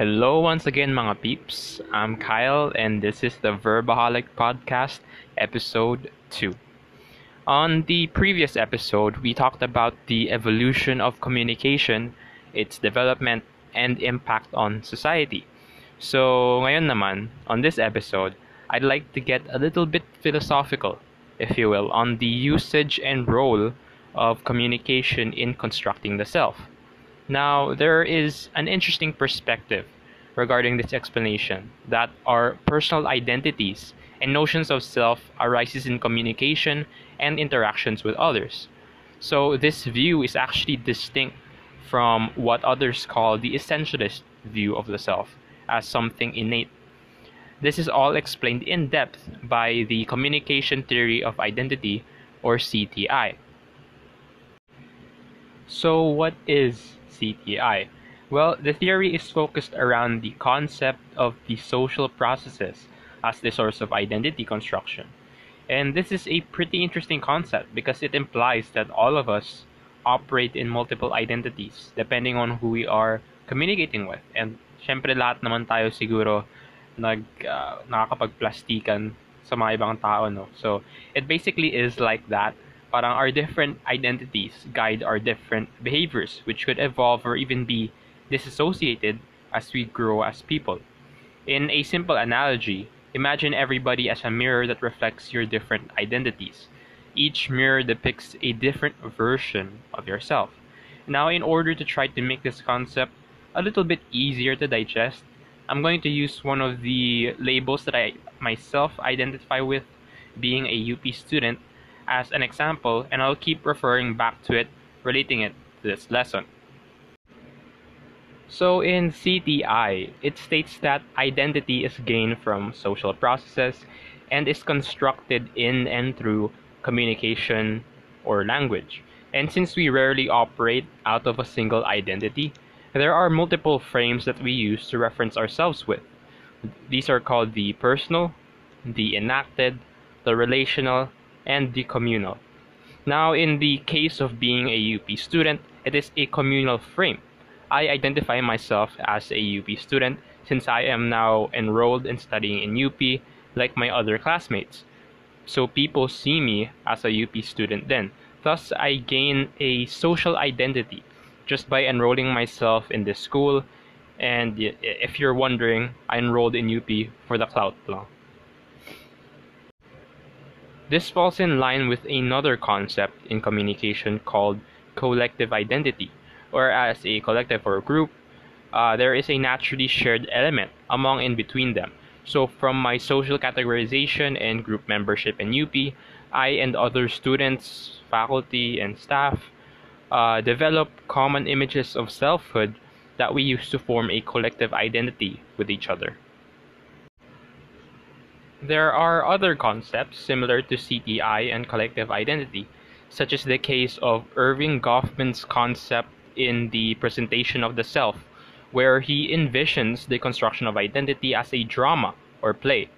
Hello once again mga peeps. I'm Kyle and this is the Verbaholic Podcast, episode 2. On the previous episode, we talked about the evolution of communication, its development, and impact on society. So, ngayon naman, on this episode, I'd like to get a little bit philosophical, if you will, on the usage and role of communication in constructing the self. Now, there is an interesting perspective regarding this explanation that our personal identities and notions of self arises in communication and interactions with others. So this view is actually distinct from what others call the essentialist view of the self as something innate. This is all explained in depth by the communication theory of identity or CTI. So what is CTI? Well, the theory is focused around the concept of the social processes as the source of identity construction. And this is a pretty interesting concept because it implies that all of us operate in multiple identities depending on who we are communicating with. And syempre lahat naman tayo siguro nag uh, nakakapagplastikan sa mga ibang tao, no? So, it basically is like that parang our different identities guide our different behaviors, which could evolve or even be disassociated as we grow as people. In a simple analogy, imagine everybody as a mirror that reflects your different identities. Each mirror depicts a different version of yourself. Now, in order to try to make this concept a little bit easier to digest, I'm going to use one of the labels that I myself identify with being a UP student as an example and I'll keep referring back to it, relating it to this lesson. So in CTI, it states that identity is gained from social processes and is constructed in and through communication or language. And since we rarely operate out of a single identity, there are multiple frames that we use to reference ourselves with. These are called the personal, the enacted, the relational, and the communal. Now, in the case of being a UP student, it is a communal frame. I identify myself as a UP student since I am now enrolled and studying in UP like my other classmates. So people see me as a UP student then. Thus, I gain a social identity just by enrolling myself in this school. And if you're wondering, I enrolled in UP for the clout lang. This falls in line with another concept in communication called collective identity, or as a collective or a group, uh, there is a naturally shared element among and between them. So, from my social categorization and group membership in UP, I and other students, faculty, and staff uh, develop common images of selfhood that we use to form a collective identity with each other. There are other concepts similar to CTI and collective identity, such as the case of Erving Goffman's concept in the presentation of the self, where he envisions the construction of identity as a drama or play,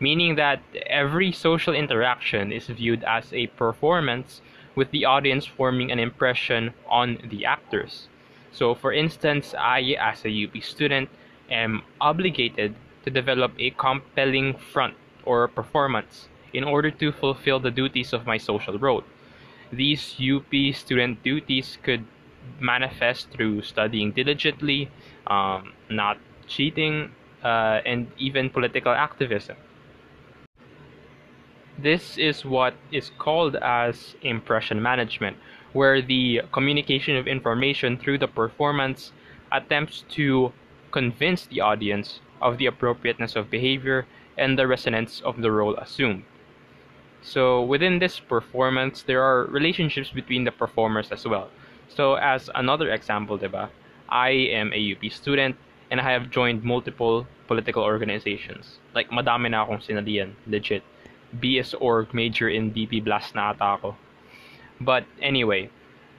meaning that every social interaction is viewed as a performance with the audience forming an impression on the actors. So, for instance, I, as a UP student, am obligated to develop a compelling front or performance in order to fulfill the duties of my social role. These UP student duties could manifest through studying diligently, um, not cheating, uh, and even political activism. This is what is called as impression management, where the communication of information through the performance attempts to convince the audience of the appropriateness of behavior and the resonance of the role assumed. So within this performance, there are relationships between the performers as well. So as another example, diba, I am a UP student and I have joined multiple political organizations. Like madami na akong sinalian, legit. BS org major in DP Blast na ata ako. But anyway,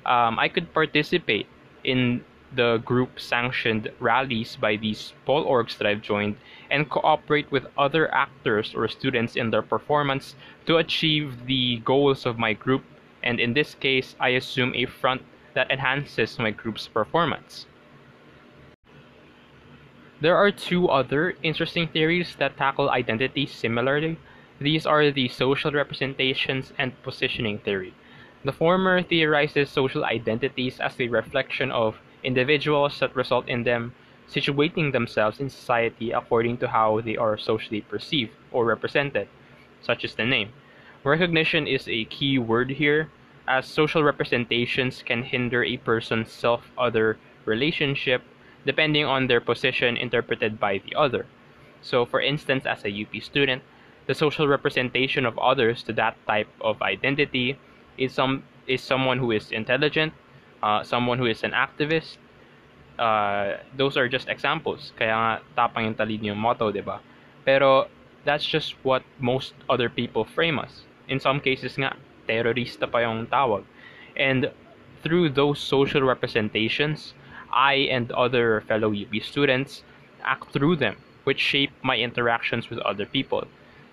um, I could participate in the group sanctioned rallies by these pol orgs that I've joined and cooperate with other actors or students in their performance to achieve the goals of my group and in this case I assume a front that enhances my group's performance. There are two other interesting theories that tackle identity similarly. These are the social representations and positioning theory. The former theorizes social identities as a reflection of individuals that result in them situating themselves in society according to how they are socially perceived or represented, such as the name. Recognition is a key word here, as social representations can hinder a person's self other relationship depending on their position interpreted by the other. So, for instance, as a UP student, the social representation of others to that type of identity is some is someone who is intelligent, uh, someone who is an activist. Uh, those are just examples. Kaya nga tapang yung talino yung motto, di ba? Pero that's just what most other people frame us. In some cases nga, terrorista pa yung tawag. And through those social representations, I and other fellow UP students act through them, which shape my interactions with other people.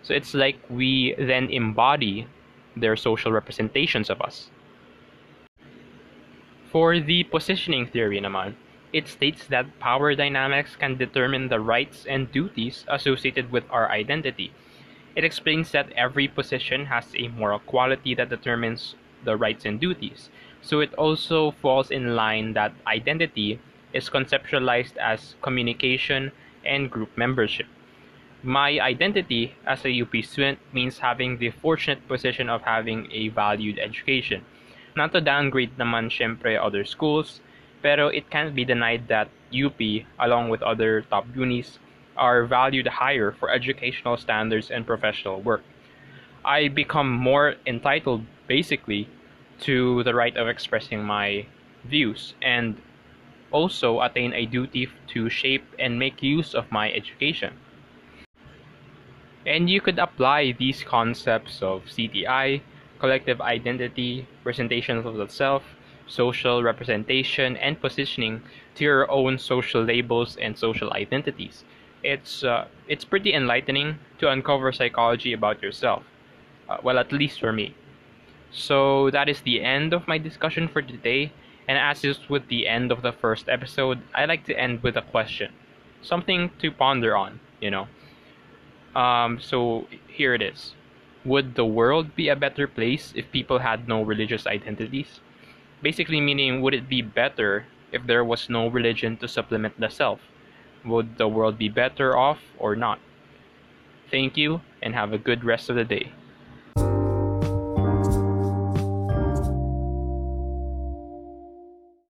So it's like we then embody their social representations of us. For the positioning theory naman, it states that power dynamics can determine the rights and duties associated with our identity. It explains that every position has a moral quality that determines the rights and duties, so it also falls in line that identity is conceptualized as communication and group membership. My identity as a UP student means having the fortunate position of having a valued education. Not to downgrade naman syempre other schools, pero it can't be denied that UP, along with other top unis, are valued higher for educational standards and professional work. I become more entitled, basically, to the right of expressing my views and also attain a duty to shape and make use of my education. And you could apply these concepts of CTI, collective identity, presentations of the self, social representation, and positioning to your own social labels and social identities. It's uh, it's pretty enlightening to uncover psychology about yourself. Uh, well, at least for me. So that is the end of my discussion for today. And as is with the end of the first episode, I like to end with a question, something to ponder on. You know. Um, so here it is. Would the world be a better place if people had no religious identities? Basically, meaning, would it be better if there was no religion to supplement the self? Would the world be better off or not? Thank you and have a good rest of the day.